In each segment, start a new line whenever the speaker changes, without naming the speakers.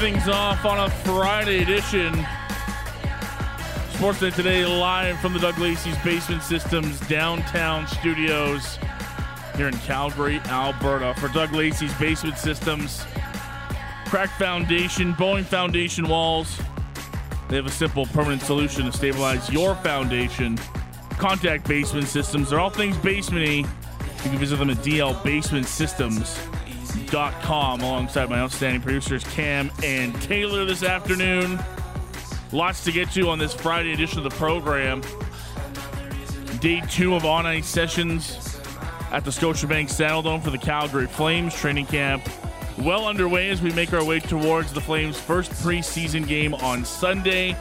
things off on a Friday edition. Sportsnet today live from the Doug Lacey's Basement Systems downtown studios here in Calgary, Alberta. For Doug Lacey's Basement Systems, cracked foundation, bowing foundation walls. They have a simple permanent solution to stabilize your foundation. Contact Basement Systems. They're all things basementy. You can visit them at dlbasementsystems.com alongside my outstanding producers Cam and Taylor this afternoon. Lots to get to on this Friday edition of the program. Day two of on ice sessions at the Scotiabank Saddledome for the Calgary Flames training camp. Well underway as we make our way towards the Flames' first preseason game on Sunday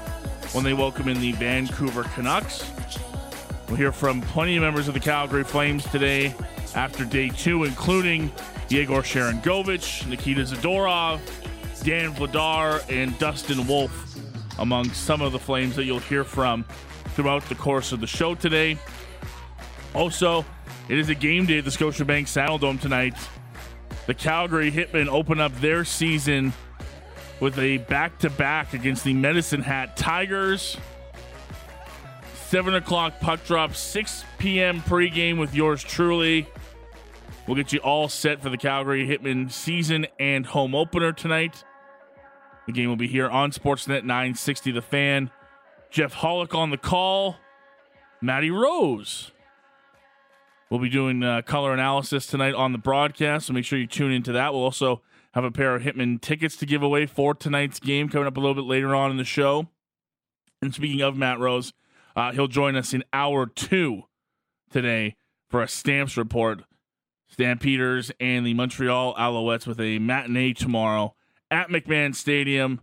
when they welcome in the Vancouver Canucks. We'll hear from plenty of members of the Calgary Flames today after day two, including Yegor Sharangovich, Nikita Zadorov, Dan Vladar, and Dustin Wolf, among some of the Flames that you'll hear from throughout the course of the show today. Also, it is a game day at the Scotiabank Saddledome tonight. The Calgary Hitmen open up their season with a back to back against the Medicine Hat Tigers. 7 o'clock puck drop, 6 p.m. pregame with yours truly. We'll get you all set for the Calgary Hitmen season and home opener tonight. The game will be here on Sportsnet 960 The Fan. Jeff Hollick on the call. Matty Rose. We'll be doing uh, color analysis tonight on the broadcast, so make sure you tune into that. We'll also have a pair of Hitman tickets to give away for tonight's game coming up a little bit later on in the show. And speaking of Matt Rose, uh, he'll join us in hour two today for a Stamps report. Stampeders and the Montreal Alouettes with a matinee tomorrow at McMahon Stadium.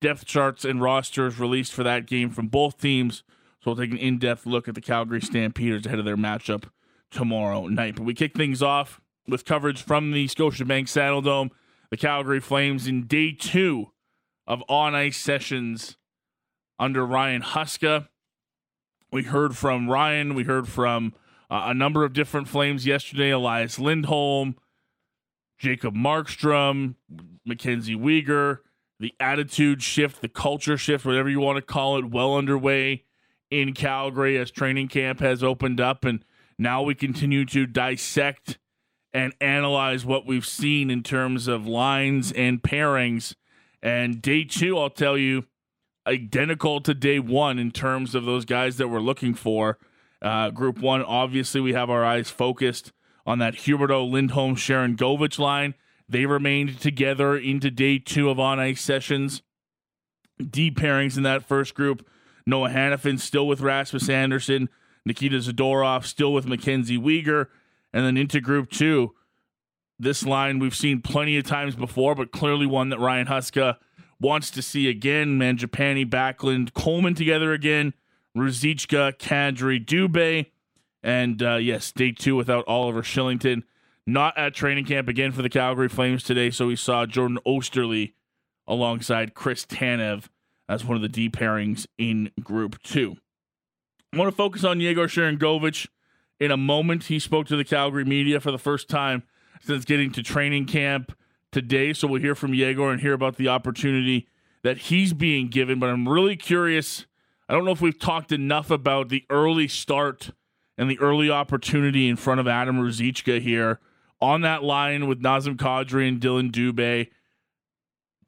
Depth charts and rosters released for that game from both teams. So we'll take an in depth look at the Calgary Stampeders ahead of their matchup tomorrow night. But we kick things off with coverage from the Scotiabank Saddledome. The Calgary Flames in day two of on ice sessions under Ryan Huska. We heard from Ryan. We heard from uh, a number of different Flames yesterday Elias Lindholm, Jacob Markstrom, Mackenzie Weegar. The attitude shift, the culture shift, whatever you want to call it, well underway in Calgary as training camp has opened up. And now we continue to dissect and analyze what we've seen in terms of lines and pairings. And day two, I'll tell you, identical to day one in terms of those guys that we're looking for. Uh, group one, obviously, we have our eyes focused on that Huberdeau, Lindholm, Sharangovich line. They remained together into day two of on ice sessions. Deep pairings in that first group. Noah Hanifin still with Rasmus Andersson. Nikita Zadorov still with Mackenzie Weegar. And then into group two, this line we've seen plenty of times before, but clearly one that Ryan Huska wants to see again. Mangiapane, Backlund, Coleman together again. Ruzicka, Kadri, Dubé. And uh, yes, day two without Oliver Kylington. Not at training camp again for the Calgary Flames today, so we saw Jordan Oesterle alongside Chris Tanev as one of the D pairings in Group 2. I want to focus on Yegor Sharangovich in a moment. He spoke to the Calgary media for the first time since getting to training camp today, so we'll hear from Yegor and hear about the opportunity that he's being given. But I'm really curious. I don't know if we've talked enough about the early start and the early opportunity in front of Adam Ruzicka here on that line with Nazem Kadri and Dillon Dubé.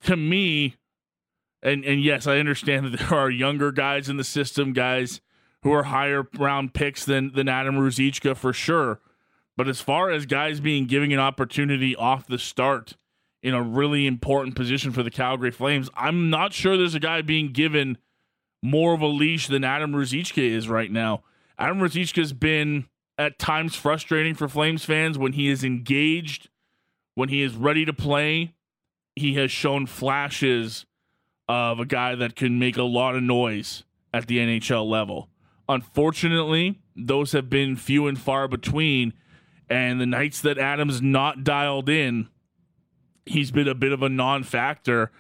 To me, and and yes, I understand that there are younger guys in the system, guys who are higher round picks than than Adam Ruzicka for sure. But as far as guys being given an opportunity off the start in a really important position for the Calgary Flames, I'm not sure there's a guy being given more of a leash than Adam Ruzicka is right now. Adam Ruzicka's been at times frustrating for Flames fans when he is engaged, when he is ready to play. He has shown flashes of a guy that can make a lot of noise at the NHL level. Unfortunately, those have been few and far between. And the nights that Adams not dialed in, he's been a bit of a non factor.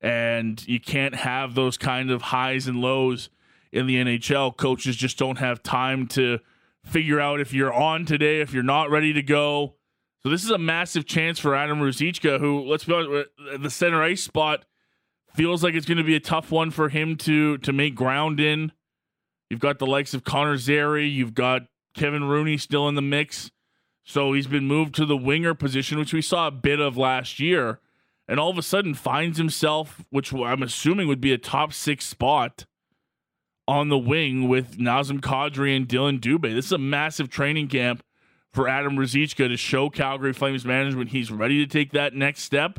And you can't have those kind of highs and lows in the NHL. Coaches just don't have time to figure out if you're on today, if you're not ready to go. So this is a massive chance for Adam Ruzicka, who let's be honest, the center ice spot feels like it's going to be a tough one for him to to make ground in. You've got the likes of Connor Zary, you've got Kevin Rooney still in the mix. So he's been moved to the winger position, which we saw a bit of last year, and all of a sudden finds himself, which I'm assuming would be a top six spot on the wing with Nazem Kadri and Dillon Dubé. This is a massive training camp for Adam Ruzicka to show Calgary Flames management he's ready to take that next step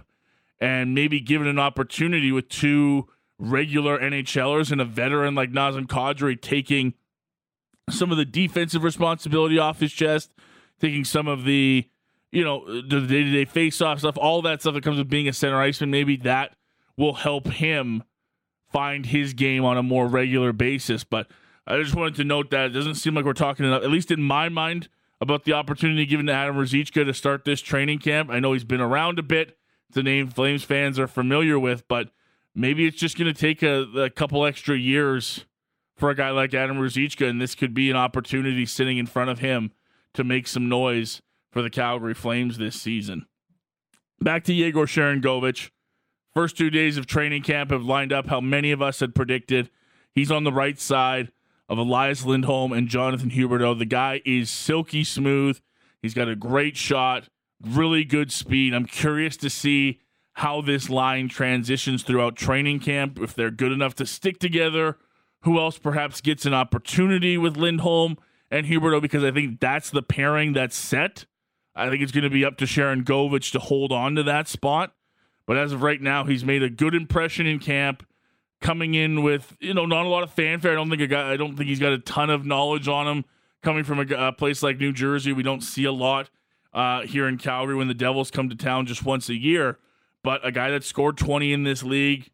and maybe given an opportunity with two regular NHLers and a veteran like Nazem Kadri taking some of the defensive responsibility off his chest, taking some of the, you know, the day to day face off stuff, all that stuff that comes with being a center iceman, maybe that will help him find his game on a more regular basis. But I just wanted to note that it doesn't seem like we're talking enough, at least in my mind, about the opportunity given to Adam Ruzicka to start this training camp. I know he's been around a bit the name Flames fans are familiar with, but maybe it's just going to take a, a, couple extra years for a guy like Adam Ruzicka, and this could be an opportunity sitting in front of him to make some noise for the Calgary Flames this season. Back to Yegor Sharangovich. First two days of training camp have lined up how many of us had predicted. He's on the right side of Elias Lindholm and Jonathan Huberdeau. The guy is silky smooth. He's got a great shot really good speed. I'm curious to see how this line transitions throughout training camp, if they're good enough to stick together. Who else perhaps gets an opportunity with Lindholm and Huberdeau? Because I think that's the pairing that's set. I think it's going to be up to Sharangovich to hold on to that spot. But as of right now, he's made a good impression in camp, coming in with you know not a lot of fanfare. I don't think a guy, I don't think he's got a ton of knowledge on him. Coming from a, a place like New Jersey, we don't see a lot uh, here in Calgary when the Devils come to town just once a year. But a guy that scored 20 in this league,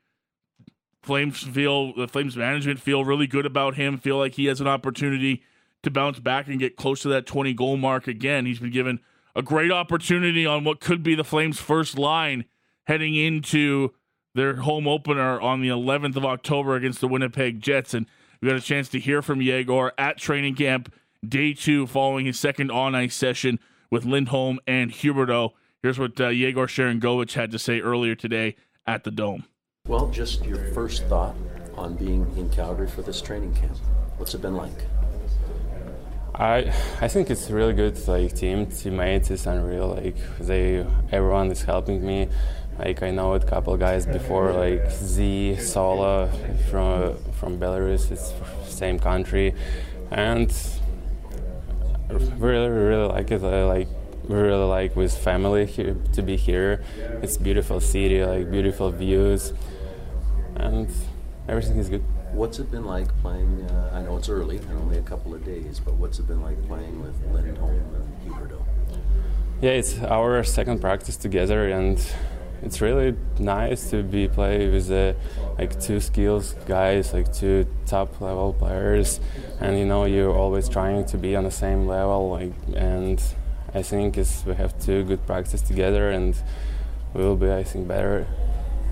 Flames feel the Flames management feel really good about him. Feel like he has an opportunity to bounce back and get close to that 20 goal mark again. He's been given a great opportunity on what could be the Flames' first line heading into their home opener on the 11th of October against the Winnipeg Jets. And we got a chance to hear from Yegor at training camp day two following his second on ice session with Lindholm and Huberdeau. Here's what uh, Yegor Sharangovich had to say earlier today at the Dome.
Well, just your first thought on being in Calgary for this training camp. What's it been like?
I I think it's really good. Like team teammates is unreal. Like they everyone is helping me. Like I know a couple guys before, like Z Sola from from Belarus. It's same country, and really really like it. I like really like with family here to be here. It's beautiful city, like beautiful views, and everything is good.
What's it been like playing? Uh, I know it's early and only a couple of days, but what's it been like playing with Lindholm and Huberdeau?
Yeah, it's our second practice together, and it's really nice to be play with uh, like two skills guys, like two top level players, and you know you're always trying to be on the same level. Like, and I think it's, we have two good practice together, and we will be, I think, better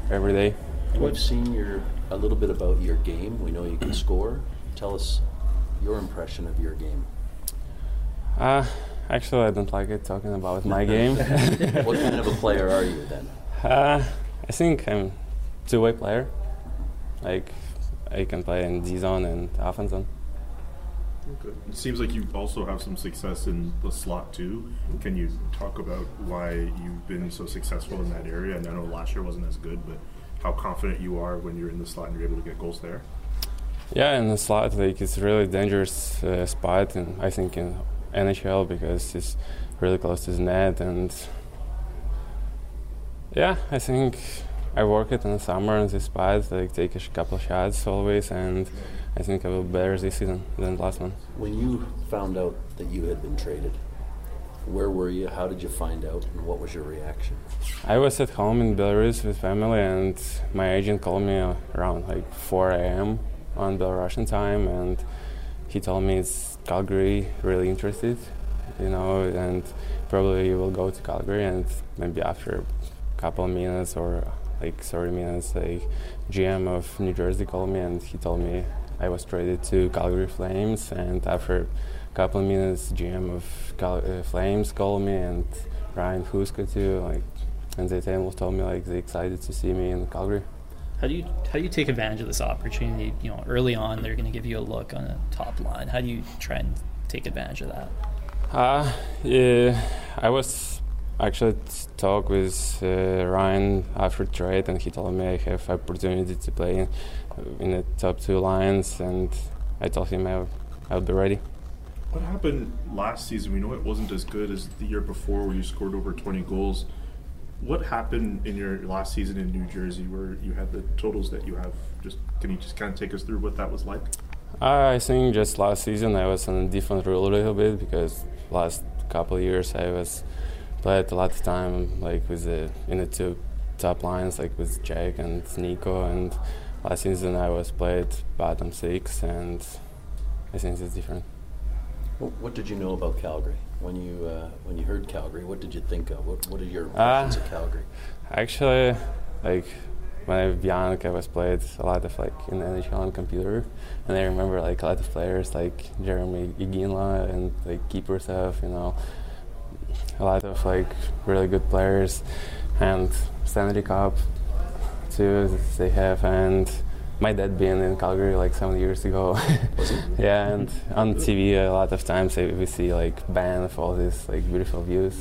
every day.
We've seen your a little bit about your game. We know you can score. Tell us your impression of your game.
Uh, actually, I don't like it talking about my game.
what kind of a player are you then?
Uh, I think I'm two-way player. Like I can play in D zone and offense zone.
Okay. It seems like you also have some success in the slot too. Can you talk about why you've been so successful in that area? And I know last year wasn't as good, but how confident you are when you're in the slot and you're able to get goals there?
Yeah, in the slot, like it's a really dangerous uh, spot, and I think in NHL because it's really close to the net and yeah, I think I work it in the summer in this spot, like take a couple shots always, and I think I will be better this season than last one.
When you found out that you had been traded, where were you? How did you find out? And what was your reaction?
I was at home in Belarus with family, and my agent called me around like 4 a.m. on Belarusian time, and he told me it's Calgary really interested, you know, and probably will go to Calgary, and maybe after a couple minutes or like 30 minutes, like GM of New Jersey called me and he told me I was traded to Calgary Flames. And after couple of minutes, GM of Cal- uh, Flames called me and Ryan Huska too. Like, and they told me like they excited to see me in Calgary.
How do you how do you take advantage of this opportunity? You know, early on they're going to give you a look on a top line. How do you try and take advantage of that?
Uh, yeah, I was actually talk with uh, Ryan after trade, and he told me I have opportunity to play in, in the top two lines, and I told him I'll, I'll be ready.
What happened last season? We know it wasn't as good as the year before, where you scored over 20 goals. What happened in your last season in New Jersey, where you had the totals that you have? Just can you just kind of take us through what that was like?
Uh, I think just last season I was on a different role a little bit because last couple of years I was played a lot of time like with the in the two top lines like with Jake and Nico and last season I was played bottom six and I think it's different.
What did you know about Calgary when you uh, when you heard Calgary? What did you think of? What What are your impressions uh, of Calgary?
Actually, like when I was young, I was played a lot of like in the NHL on computer, and I remember like a lot of players like Jarome Iginla and like Kiprusoff, you know, a lot of like really good players, and Stanley Cup too they have, and my dad being in Calgary like seven years ago. yeah, and on TV a lot of times we see like Banff, all these like beautiful views.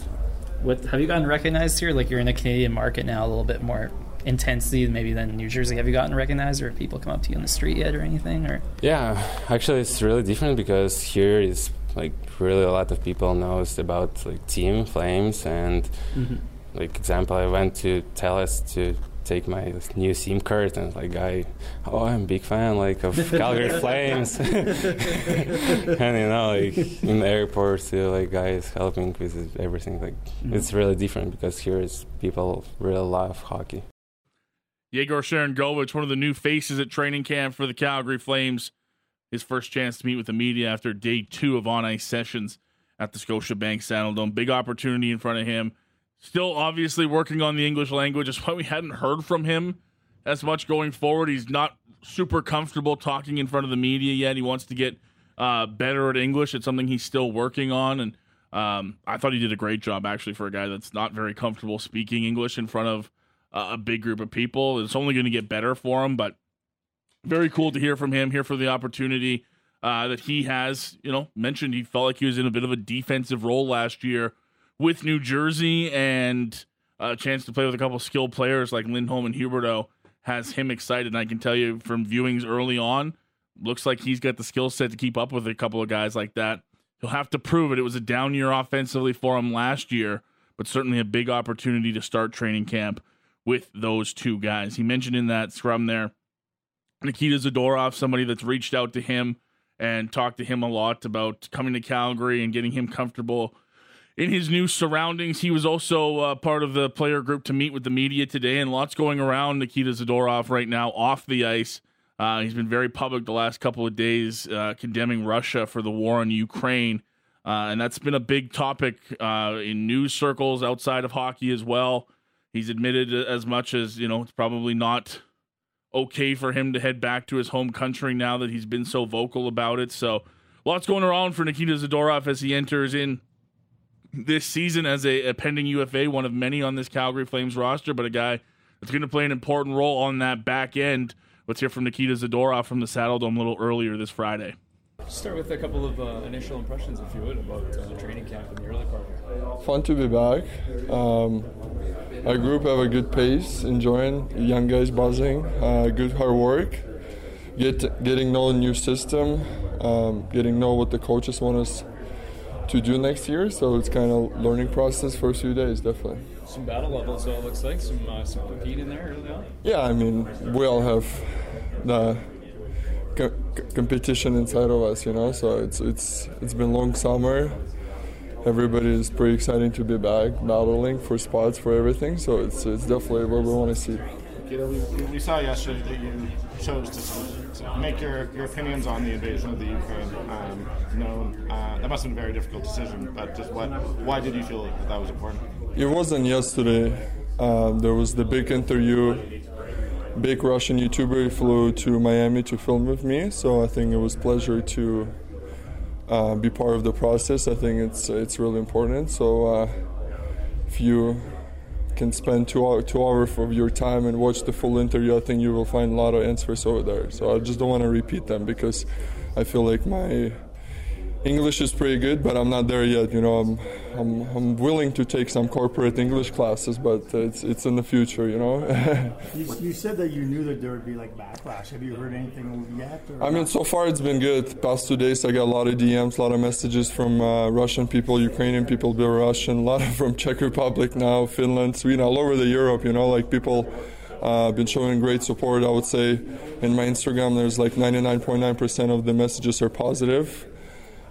What have you gotten recognized here? Like you're in a Canadian market now, a little bit more intensity maybe than New Jersey. Have you gotten recognized, or have people come up to you in the street yet, or anything? Or
yeah, actually, it's really different because here is like really a lot of people knows about like Team Flames and. Mm-hmm. Like example, I went to Telus to take my new SIM card and like I oh I'm a big fan like of Calgary Flames and you know like in the airport too like guys helping with everything like mm-hmm. it's really different because here is people really love hockey.
Yegor Sharangovich, one of the new faces at training camp for the Calgary Flames, his first chance to meet with the media after day two of on ice sessions at the Scotiabank Saddledome. Big opportunity in front of him Still, obviously, working on the English language. That's why we hadn't heard from him as much going forward. He's not super comfortable talking in front of the media yet. He wants to get uh, better at English. It's something he's still working on. And um, I thought he did a great job, actually, for a guy that's not very comfortable speaking English in front of uh, a big group of people. It's only going to get better for him, but very cool to hear from him, here for the opportunity uh, that he has. You know, mentioned he felt like he was in a bit of a defensive role last year with New Jersey and a chance to play with a couple skilled players like Lindholm and Huberdeau has him excited. And I can tell you from viewings early on, looks like he's got the skill set to keep up with a couple of guys like that. He'll have to prove it. It was a down year offensively for him last year, but certainly a big opportunity to start training camp with those two guys. He mentioned in that scrum there Nikita Zadorov, somebody that's reached out to him and talked to him a lot about coming to Calgary and getting him comfortable in his new surroundings. He was also uh, part of the player group to meet with the media today, and lots going around Nikita Zadorov right now off the ice. Uh, he's been very public the last couple of days, uh, condemning Russia for the war in Ukraine. Uh, and that's been a big topic uh, in news circles outside of hockey as well. He's admitted as much as, you know, it's probably not okay for him to head back to his home country now that he's been so vocal about it. So lots going around for Nikita Zadorov as he enters in this season as a, a, pending UFA, one of many on this Calgary Flames roster, but a guy that's going to play an important role on that back end. Let's hear from Nikita Zadorov from the Saddle Dome a little earlier this Friday.
Start with a couple of uh, initial impressions, if you would, about uh, training camp in the early part.
Fun to be back. Um, our group have a good pace, enjoying young guys buzzing, uh, good hard work, get getting know a new system, um, getting know what the coaches want us to do next year. So it's kind of learning process for a few days, definitely.
Some battle levels, so it looks like some uh, some compete in there early on.
Yeah, I mean we all have the co- competition inside of us, you know. So it's it's it's been long summer. Everybody is pretty excited to be back, battling for spots for everything. So it's it's definitely what we want to see.
You know, we, we saw yesterday that you chose to, to make your, your opinions on the invasion of the Ukraine um, known. Uh, that must have been a very difficult decision, but just what, why did you feel that, that was important?
It wasn't yesterday. Uh, there was the big interview. Big Russian YouTuber flew to Miami to film with me, so I think it was pleasure to uh, be part of the process. I think it's it's really important. So uh, if you can spend two hour, two hours of your time and watch the full interview, I think you will find a lot of answers over there. So I just don't want to repeat them because I feel like my English is pretty good, but I'm not there yet. You know, I'm, I'm, I'm willing to take some corporate English classes, but it's it's in the future. You know.
you, you, said that you knew that there would be like backlash. Have you heard anything yet?
I mean, so far it's been good. Past two days, I got a lot of DMs, a lot of messages from uh, Russian people, Ukrainian people, Belarusian, a lot of from Czech Republic now, Finland, Sweden, all over the Europe. You know, like people. Uh, been showing great support. I would say in my Instagram, there's like 99.9% of the messages are positive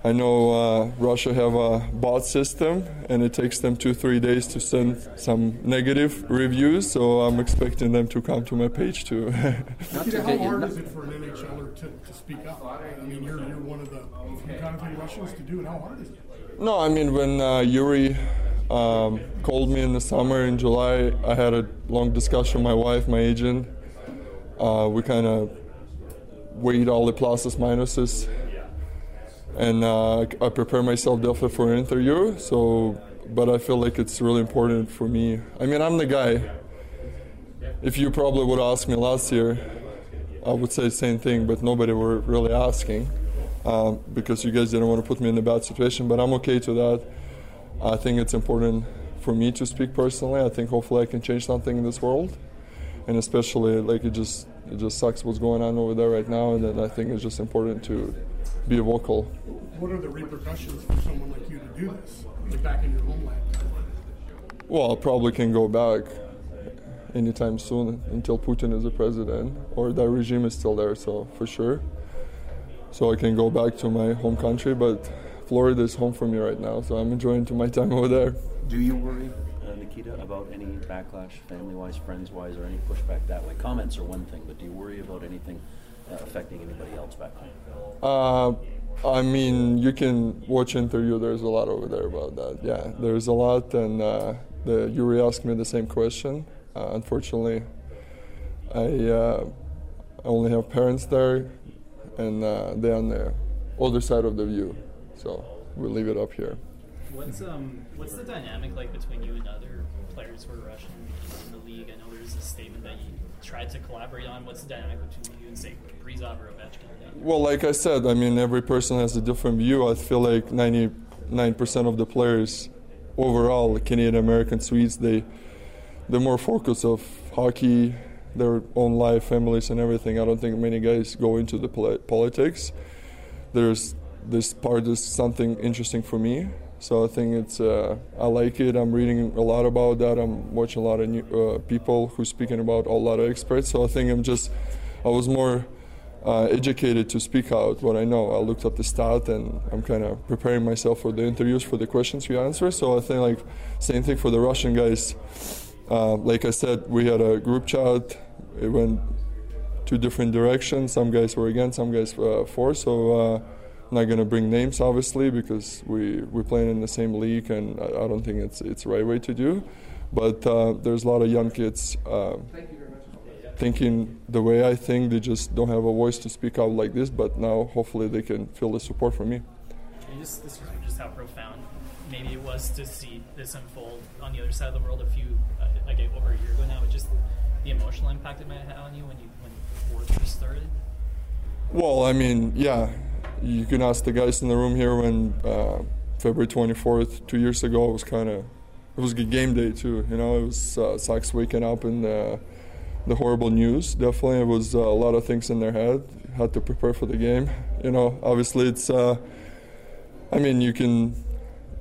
I know uh, Russia have a bot system, and it takes them two three days to send some negative reviews. So I'm expecting them to come to my page too.
how hard is it for an NHLer to, to speak up? I mean, you're, you're one of the few kind Russians to do it. How hard is it?
No, I mean when uh, Yuri um, called me in the summer in July, I had a long discussion with my wife, my agent. Uh, we kind of weighed all the pluses minuses and uh, I prepare myself definitely for an interview. So, but I feel like it's really important for me. I mean, I'm the guy. If you probably would ask me last year, I would say the same thing, but nobody were really asking uh, because you guys didn't want to put me in a bad situation. But I'm okay to that. I think it's important for me to speak personally. I think hopefully I can change something in this world, and especially like it just it just sucks what's going on over there right now, and I think it's just important to be vocal.
What are the repercussions for someone like you to do this, like back in your homeland?
Well, I probably can go back anytime soon until Putin is the president or that regime is still there, so for sure. So I can go back to my home country, but Florida is home for me right now, so I'm enjoying my time over there.
Do you worry, uh, Nikita, about any backlash, family-wise, friends-wise, or any pushback that way? Comments are one thing, but do you worry about anything affecting anybody else back home?
Uh, I mean, you can watch interview. There's a lot over there about that. Yeah, there's a lot, and uh, the Yuri asked me the same question. Uh, unfortunately, I uh, only have parents there, and uh, they're on the other side of the view. So we'll leave it up here.
What's um what's the dynamic like between you and other players who are Russian in the league? I know there's a statement that you tried to collaborate on. What's the dynamic between you and say Kaprizov or Ovechkin?
Well, like I said, I mean, every person has a different view. I feel like 99% of the players overall, Canadian American Swedes, they they're more focused of hockey, their own life, families, and everything. I don't think many guys go into the politics. There's this part is something interesting for me. So I think it's uh, I like it. I'm reading a lot about that. I'm watching a lot of new, uh, people who speaking about a lot of experts. So I think I'm just I was more uh, educated to speak out what I know. I looked up the stat and I'm kind of preparing myself for the interviews for the questions we answer. So I think like same thing for the Russian guys. Uh, like I said, we had a group chat. It went two different directions. Some guys were against, some guys uh, for. So I'm not gonna bring names obviously because we we're playing in the same league and I, I don't think it's it's the right way to do. But uh, there's a lot of young kids uh, thinking the way I think. They just don't have a voice to speak out like this. But now, hopefully, they can feel the support from me.
Just, this just how profound maybe it was to see this unfold on the other side of the world a few, uh, like over a year ago now. Just the emotional impact it might have had on you when you when the war first started.
Well, I mean, yeah, you can ask the guys in the room here when uh, February 24th, two years ago, it was kind of it was a game day too. You know, it was uh, sucks waking up and uh, the horrible news. Definitely, it was uh, a lot of things in their head. Had to prepare for the game. You know, obviously, it's. Uh, I mean, you can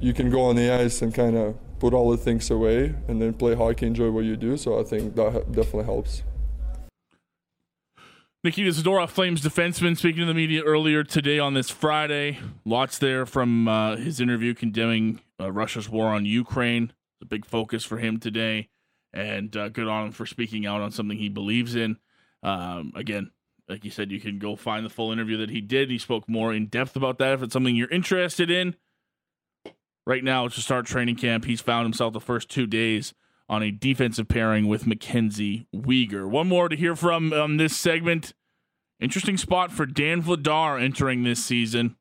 you can go on the ice and kind of put all the things away and then play hockey, enjoy what you do. So I think that definitely helps.
Nikita Zadorov, Flames defenseman, speaking to the media earlier today on this Friday. Lots there from uh, his interview condemning uh, Russia's war on Ukraine. It's a big focus for him today and uh, good on him for speaking out on something he believes in. Um, again, like you said, you can go find the full interview that he did. He spoke more in depth about that if it's something you're interested in. Right now, it's to start training camp, he's found himself the first two days on a defensive pairing with Mackenzie Weegar. One more to hear from on this segment. Interesting spot for Dan Vladar entering this season.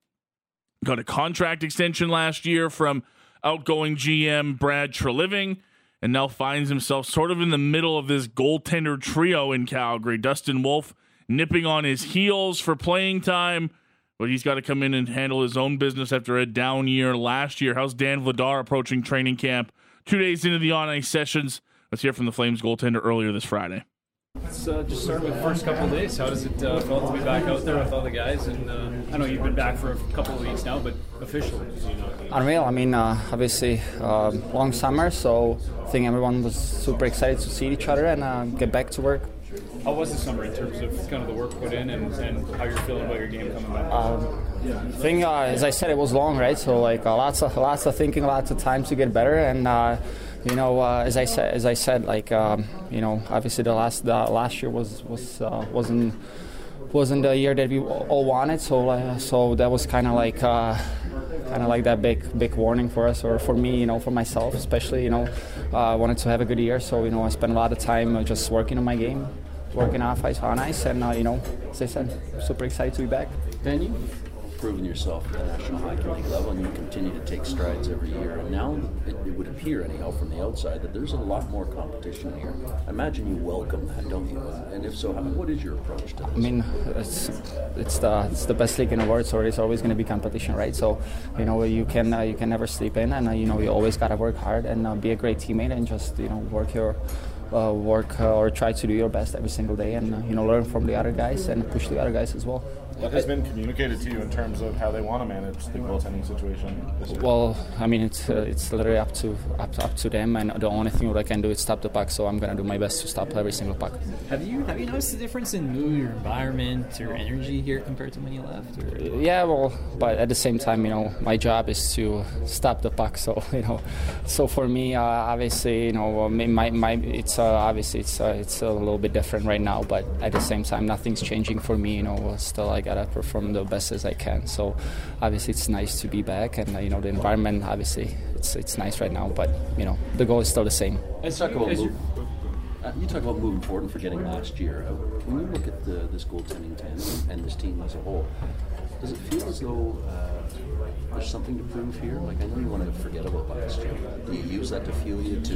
Got a contract extension last year from outgoing GM Brad Treliving and now finds himself sort of in the middle of this goaltender trio in Calgary. Dustin Wolf nipping on his heels for playing time, but he's got to come in and handle his own business after a down year last year. How's Dan Vladar approaching training camp two days into the on ice sessions? Let's hear from the Flames goaltender earlier this Friday.
Let's uh, just start with the first couple of days. How does it uh, feel to be back out there with all the guys? And uh, I know you've been back for a couple of weeks now, but officially.
Unreal. I mean, uh, obviously, uh, long summer, so I think everyone was super excited to see each other and uh, get back to work.
How was the summer in terms of kind of the work put in and, and how you're feeling about your game coming back?
Um, I think, uh, as I said, it was long, right? So like uh, lots of lots of thinking, lots of time to get better, and uh, you know, uh, as I said, as I said, like um, you know, obviously the last the last year was was uh, wasn't wasn't the year that we all wanted. So uh, so that was kind of like. Kind of like that big, big warning for us, or for me, you know, for myself, especially, you know, I wanted to have a good year. So, you know, I spent a lot of time just working on my game, working off ice, on ice, and uh, you know, as I said, super excited to be back.
Dan, you've proven yourself at the National Hockey League level, and you continue to take strides every year. And now it, it, would appear, anyhow, from the outside, that there's a lot more competition here. I imagine you welcome that, don't you? And if so, how, what is your approach to this? I
mean, it's it's the it's the best league in the world, so there's always going to be competition, right? So, you know, you can uh, you can never sleep in, and uh, you know, you always got to work hard and uh, be a great teammate, and just you know, work your uh, work uh, or try to do your best every single day and uh, you know learn from the other guys and push the other guys as well.
What has been communicated to you in terms of how they want to manage the goaltending situation?
Well, I mean, it's uh, it's literally up to up, up to them, and the only thing that I can do is stop the puck. So I'm gonna do my best to stop every single puck.
Have you have you noticed the difference in mood or environment or energy here compared to when you left? Or?
Yeah, well, but at the same time, you know, my job is to stop the puck. So you know, so for me, uh, obviously, you know, my, my it's uh, obviously it's uh, it's a little bit different right now, but at the same time, nothing's changing for me. You know, still I gotta perform the best as I can. So obviously it's nice to be back, and you know the environment obviously it's it's nice right now. But you know the goal is still the same.
Let's talk about move, uh, you talk about moving forward and forgetting last year. Uh, when you look at the, this goaltending team and this team as a whole, does it feel as though uh, there's something to prove here? Like I know you want to forget about last year. Do you use that to fuel you to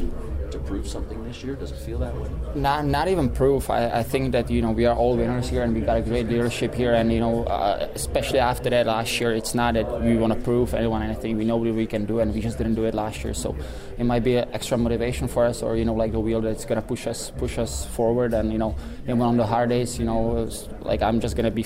to prove something this year? Does it feel that way?
Not not even proof. I, I think that you know we are all winners here and we got a great leadership here. And you know uh, especially after that last year, it's not that we want to prove anyone anything. We know what we can do and we just didn't do it last year. So it might be an extra motivation for us, or you know like the wheel that's gonna push us push us forward. And you know even on the hard days, you know like I'm just gonna be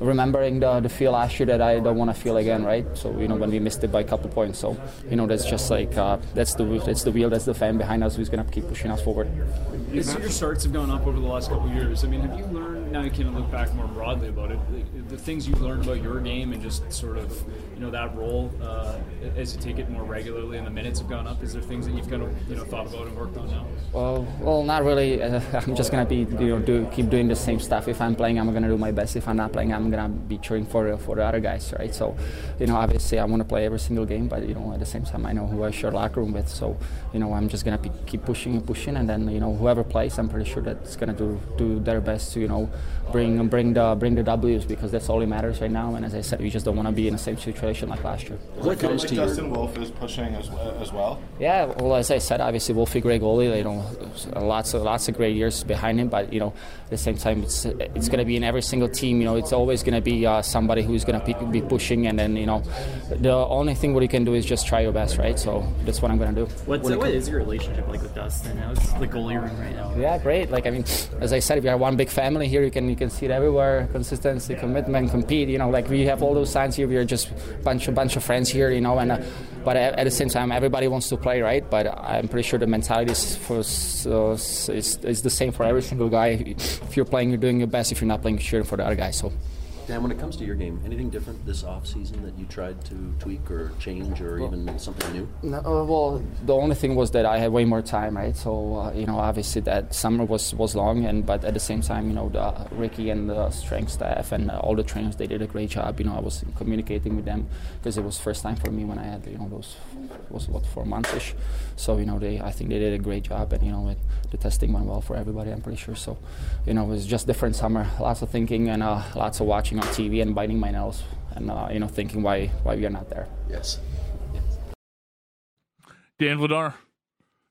remembering the, the feel last year that I don't want to feel again, right? So you know when we missed it by a couple points. So you know that's just like uh, that's the that's the wheel, that's the fan behind us who's going to keep pushing us forward.
your starts have gone up over the last couple of years. I mean, have you learned now? You can look back more broadly about it. The, the things you've learned about your game and just sort of you know that role uh, as you take it more regularly and the minutes have gone up. Is there things that you've kind of you know thought about and worked on now?
Well, well, not really. Uh, I'm just going to be you know do keep doing the same stuff. If I'm playing, I'm going to do my best. If I'm not playing, I'm going to be cheering for for the other guys, right? So, you know, obviously I want to play every single game, but you know, at the same time, I know who I share locker room with. So, you know, I'm just gonna be, keep pushing and pushing, and then you know, whoever plays, I'm pretty sure that's gonna do do their best to you know bring bring the bring the W's because that's all that matters right now. And as I said, we just don't want to be in the same situation like last year.
What comes to Dustin Wolf is pushing as, as well.
Yeah, well, as I said, obviously Wolfie great goalie. You know, lots of lots of great years behind him, but you know, at the same time, it's it's gonna be in every single team. You know, it's always gonna be uh, somebody who's gonna be pushing, and then you know, the only thing what you can do is just try your best, right? So that's what I'm gonna do.
What's what is your relationship like with Dustin? How's the goalie room right now?
Yeah, great. Like I mean, as I said, we are one big family here. You can you can see it everywhere. Consistency, commitment, compete. You know, like we have all those signs here. We are just bunch a bunch of friends here. You know, and uh, but at, at, the same time, everybody wants to play, right? But I'm pretty sure the mentality is for uh, is, is the same for every single guy. If you're playing, you're doing your best. If you're not playing, you're cheering for the other guy. So.
Dan, when it comes to your game, anything different this off season that you tried to tweak or change or well, even something new?
No, uh, well, the only thing was that I had way more time, right? So uh, you know, obviously that summer was was long, and but at the same time, you know, the, Ricky and the strength staff and uh, all the trainers they did a great job. You know, I was communicating with them because it was first time for me when I had you know those was what four months ish. So you know, they I think they did a great job, and you know, it, the testing went well for everybody. I'm pretty sure. So you know, it was just different summer, lots of thinking and uh, lots of watching watching on TV and biting my nails and uh, you know thinking why why we are not there.
Yes.
Dan Vladar,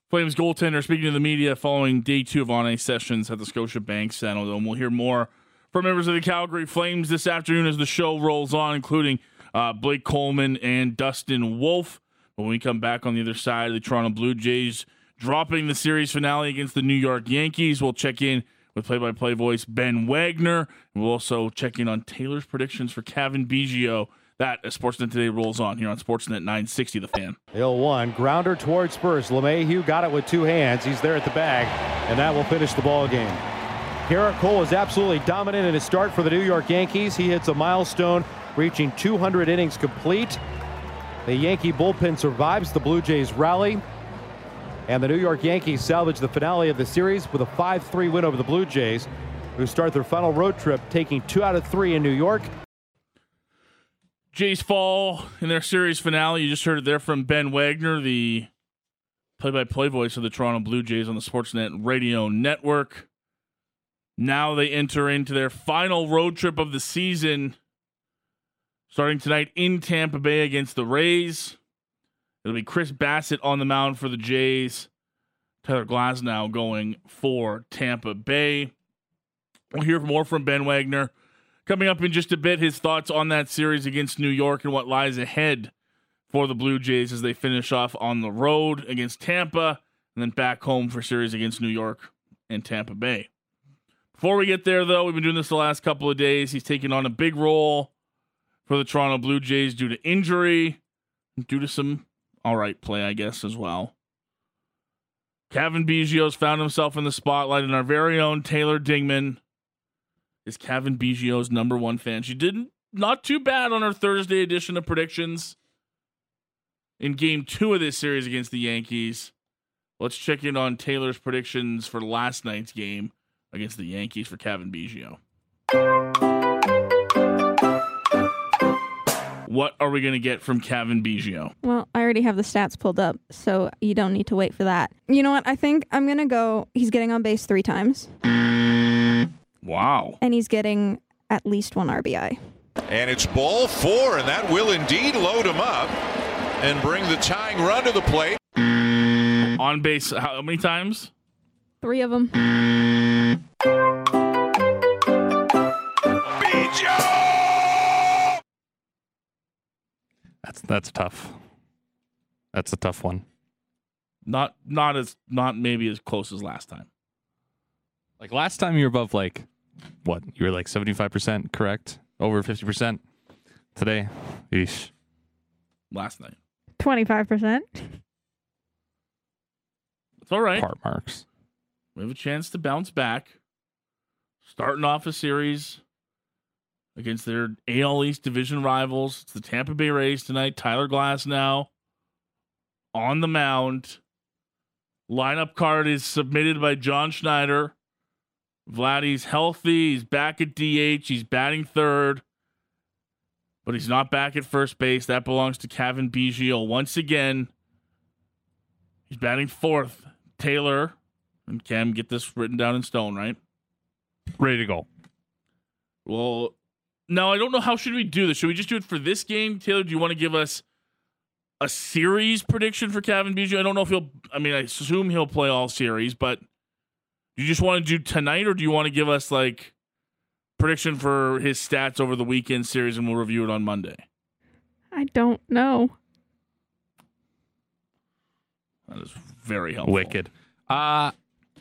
Flames goaltender speaking to the media following day two of on ice sessions at the Scotia Bank Center. And we'll hear more from members of the Calgary Flames this afternoon as the show rolls on, including uh, Blake Coleman and Dustin Wolf. When we come back on the other side, the Toronto Blue Jays dropping the series finale against the New York Yankees. We'll check in with play by play voice Ben Wagner. We'll also check in on Taylor's predictions for Cavan Biggio. That as Sportsnet Today rolls on here on Sportsnet 960 The Fan.
Hill one, grounder towards Spurs. LeMahieu got it with two hands. He's there at the bag, and that will finish the ball game. Gerrit Cole is absolutely dominant in his start for the New York Yankees. He hits a milestone, reaching 200 innings complete. The Yankee bullpen survives the Blue Jays rally. And the New York Yankees salvage the finale of the series with a 5 3 win over the Blue Jays, who start their final road trip taking two out of three in New York.
Jays fall in their series finale. You just heard it there from Ben Wagner, the play by play voice of the Toronto Blue Jays on the Sportsnet radio network. Now they enter into their final road trip of the season, starting tonight in Tampa Bay against the Rays. It'll be Chris Bassitt on the mound for the Jays. Tyler Glasnow going for Tampa Bay. We'll hear more from Ben Wagner coming up in just a bit. His thoughts on that series against New York and what lies ahead for the Blue Jays as they finish off on the road against Tampa and then back home for series against New York and Tampa Bay. Before we get there, though, we've been doing this the last couple of days. He's taking on a big role for the Toronto Blue Jays due to injury, due to some all right play, I guess, as well. Cavan Biggio's found himself in the spotlight, and our very own Taylor Dingman is Cavan Biggio's number one fan. She did not not too bad on her Thursday edition of predictions in game two of this series against the Yankees. Let's check in on Taylor's predictions for last night's game against the Yankees for Cavan Biggio. What are we going to get from Cavan Biggio?
Well, I already have the stats pulled up, so you don't need to wait for that. You know what? I think I'm going to go. He's getting on base three times.
Wow.
And he's getting at least one RBI.
And it's ball four, and that will indeed load him up and bring the tying run to the plate.
On base, how many times?
Three of them.
That's that's tough. That's a tough one.
Not not as not maybe as close as last time.
Like last time, you were above like what? You were like seventy five percent correct, over fifty percent. Today, eesh.
Last night,
25%.
it's all right.
Part marks.
We have a chance to bounce back. Starting off a series against their AL East division rivals. It's the Tampa Bay Rays tonight. Tyler Glasnow on the mound. Lineup card is submitted by John Schneider. Vladdy's healthy. He's back at DH. He's batting third. But he's not back at first base. That belongs to Cavan Biggio once again. He's batting fourth. Taylor and Cam get this written down in stone, right?
Ready to go.
Well, now I don't know how should we do this. Should we just do it for this game, Taylor? Do you want to give us a series prediction for Cavan Biggio? I don't know if he'll. I mean, I assume he'll play all series, but do you just want to do tonight, or do you want to give us like prediction for his stats over the weekend series, and we'll review it on Monday?
I don't know.
That is very helpful.
Wicked. Uh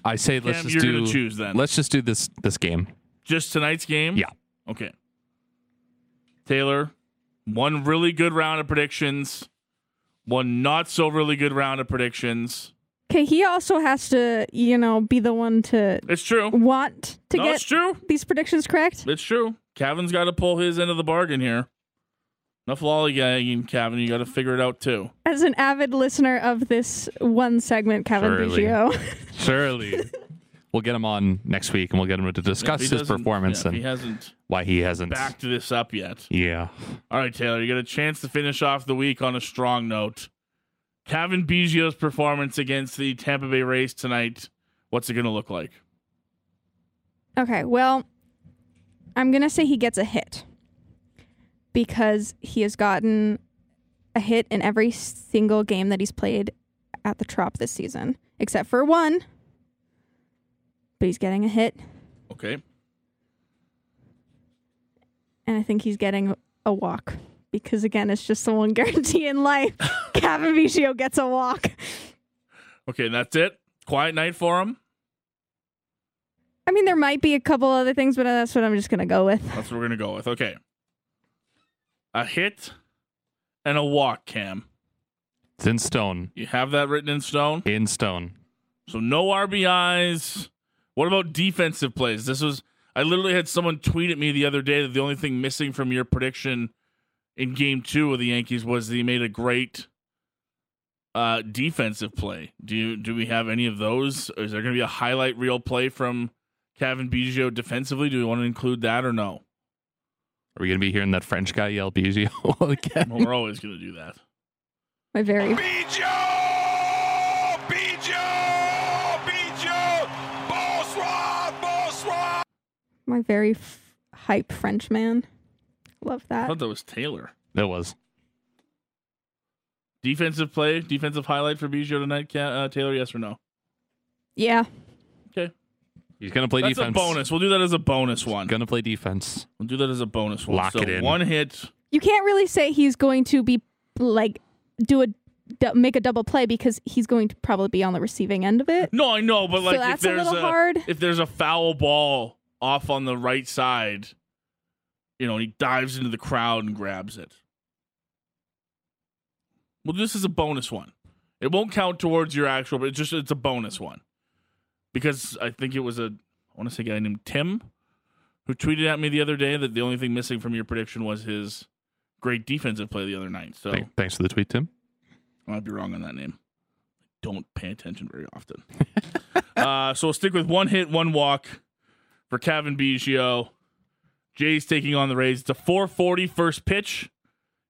I say let's just
you're
do.
gonna choose then.
Let's just do this this game.
Just tonight's game?
Yeah.
Okay. Taylor, one really good round of predictions, one not so really good round of predictions.
Okay, he also has to, you know, be the one to
It's true.
want to
No,
get
it's true.
these predictions correct.
It's true. Cavan's got to pull his end of the bargain here. Enough lollygagging, Cavan. You got to figure it out too.
As an avid listener of this one segment, Cavan
Surely.
Biggio.
Surely. we'll get him on next week and we'll get him to discuss his performance
yeah,
and
he hasn't
why he hasn't
backed this up yet.
Yeah.
All right, Taylor, you got a chance to finish off the week on a strong note. Cavan Biggio's performance against the Tampa Bay Rays tonight. What's it going to look like?
Okay, well, I'm going to say he gets a hit because he has gotten a hit in every single game that he's played at the Trop this season. except for one. But he's getting a hit,
Okay.
and I think he's getting a walk because again, it's just the one guarantee in life. Cavan Biggio gets a walk.
Okay, and that's it. Quiet night for him.
I mean, there might be a couple other things, but that's what I'm just gonna go with.
That's what we're gonna go with. Okay. A hit and a walk, Cam.
It's in stone.
You have that written in stone?
In stone.
So no RBIs. What about defensive plays? This was I literally had someone tweet at me the other day that the only thing missing from your prediction in game two of the Yankees was that he made a great uh, defensive play. Do you do we have any of those? Is there gonna be a highlight reel play from Cavan Biggio defensively? Do we want to include that or no?
Are we going to be hearing that French guy yell Biggio again?
Well, we're always gonna do that.
My very my very f- hype French man. Love
I
that.
thought that was Taylor.
That was.
Defensive play, defensive highlight for Biggio tonight, Ca- uh, Taylor. Yes or no?
Yeah.
Okay.
He's going to play
That's
defense.
a bonus. We'll do that as a bonus one.
Going to play defense.
We'll do that as a bonus one.
Lock
so
it in.
One hit.
You can't really say he's going to be like do a du- make a double play because he's going to probably be on the receiving end of it.
No, I know, but
So
like if
that's a
there's
little hard.
if there's a foul ball off on the right side, you know, and he dives into the crowd and grabs it. Well, this is a bonus one. It won't count towards your actual, but it's just it's a bonus one because I think it was a I want to say a guy named Tim who tweeted at me the other day that the only thing missing from your prediction was his great defensive play the other night. So
Thanks for the tweet, Tim.
I might be wrong on that name. I don't pay attention very often. uh, so we'll stick with one hit, one walk for Cavan Biggio. Jay's taking on the Rays. It's a 440 first pitch.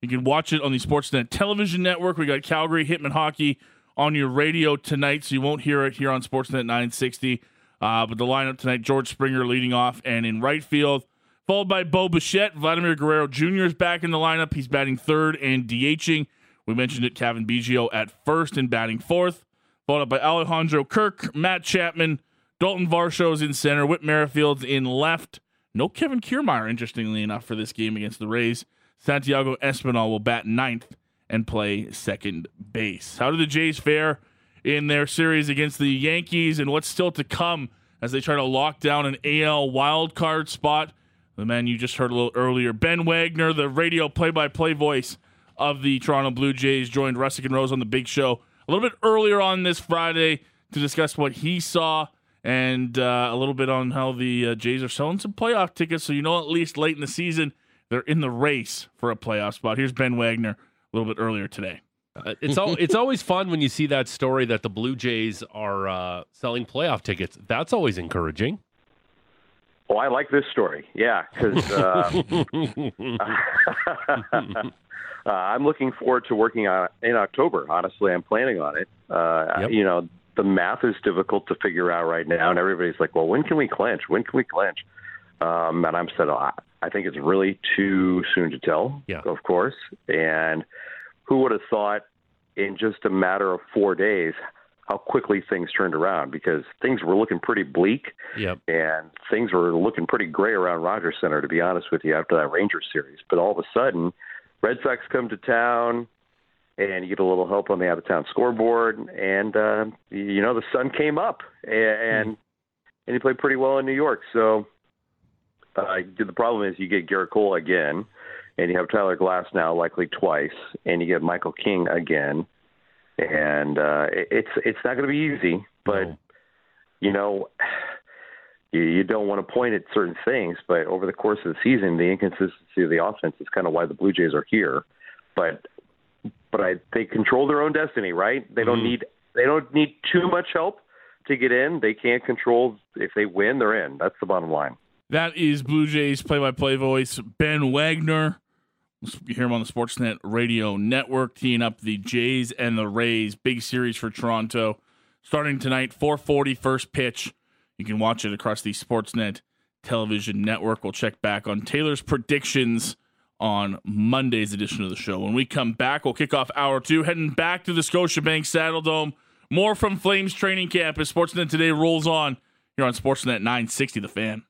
You can watch it on the Sportsnet television network. We got Calgary Hitman Hockey on your radio tonight, so you won't hear it here on Sportsnet 960. Uh, but the lineup tonight, George Springer leading off and in right field, followed by Bo Bichette. Vladimir Guerrero Jr. is back in the lineup. He's batting third and DHing. We mentioned it, Cavan Biggio at first and batting fourth, followed up by Alejandro Kirk, Matt Chapman, Dalton Varsho's in center, Whit Merrifield's in left. No Kevin Kiermaier, interestingly enough, for this game against the Rays. Santiago Espinal will bat ninth and play second base. How do the Jays fare in their series against the Yankees and what's still to come as they try to lock down an AL wildcard spot? The man you just heard a little earlier, Ben Wagner, the radio play by play voice of the Toronto Blue Jays, joined Russick and Rose on the big show a little bit earlier on this Friday to discuss what he saw and uh, a little bit on how the uh, Jays are selling some playoff tickets. So, you know, at least late in the season, they're in the race for a playoff spot. Here's Ben Wagner a little bit earlier today.
Uh, it's al- it's always fun when you see that story that the Blue Jays are uh, selling playoff tickets. That's always encouraging.
Oh, I like this story. Yeah, because uh, uh, I'm looking forward to working on it in October. Honestly, I'm planning on it. Uh, You know, the math is difficult to figure out right now, and everybody's like, "Well, when can we clinch? When can we clinch?" Um, and I'm said, oh, I- I think it's really too soon to tell.
Yeah.
of course. And who would have thought in just a matter of four days how quickly things turned around? Because things were looking pretty bleak
Yep.
and things were looking pretty gray around Rogers Centre, to be honest with you, after that Rangers series. But all of a sudden, Red Sox come to town, and you get a little help on the out-of-town scoreboard, and uh, you know the sun came up, and and, and he played pretty well in New York. So uh, the problem is you get Gerrit Cole again, and you have Tyler Glasnow likely twice, and you get Michael King again, and uh, it- it's it's not going to be easy, but you know you, you don't want to point at certain things, but over the course of the season, the inconsistency of the offense is kind of why the Blue Jays are here. But but I they control their own destiny, right? They don't mm-hmm. need they don't need too much help to get in. They can't control if they win, they're in. That's the bottom line.
That is Blue Jays play by play voice Ben Wagner. You hear him on the Sportsnet Radio Network, teeing up the Jays and the Rays. Big series for Toronto. Starting tonight, 440 first pitch. You can watch it across the Sportsnet Television Network. We'll check back on Taylor's predictions on Monday's edition of the show. When we come back, we'll kick off hour two, heading back to the Scotiabank Saddledome, More from Flames training camp as Sportsnet today rolls on here on Sportsnet 960 The Fan.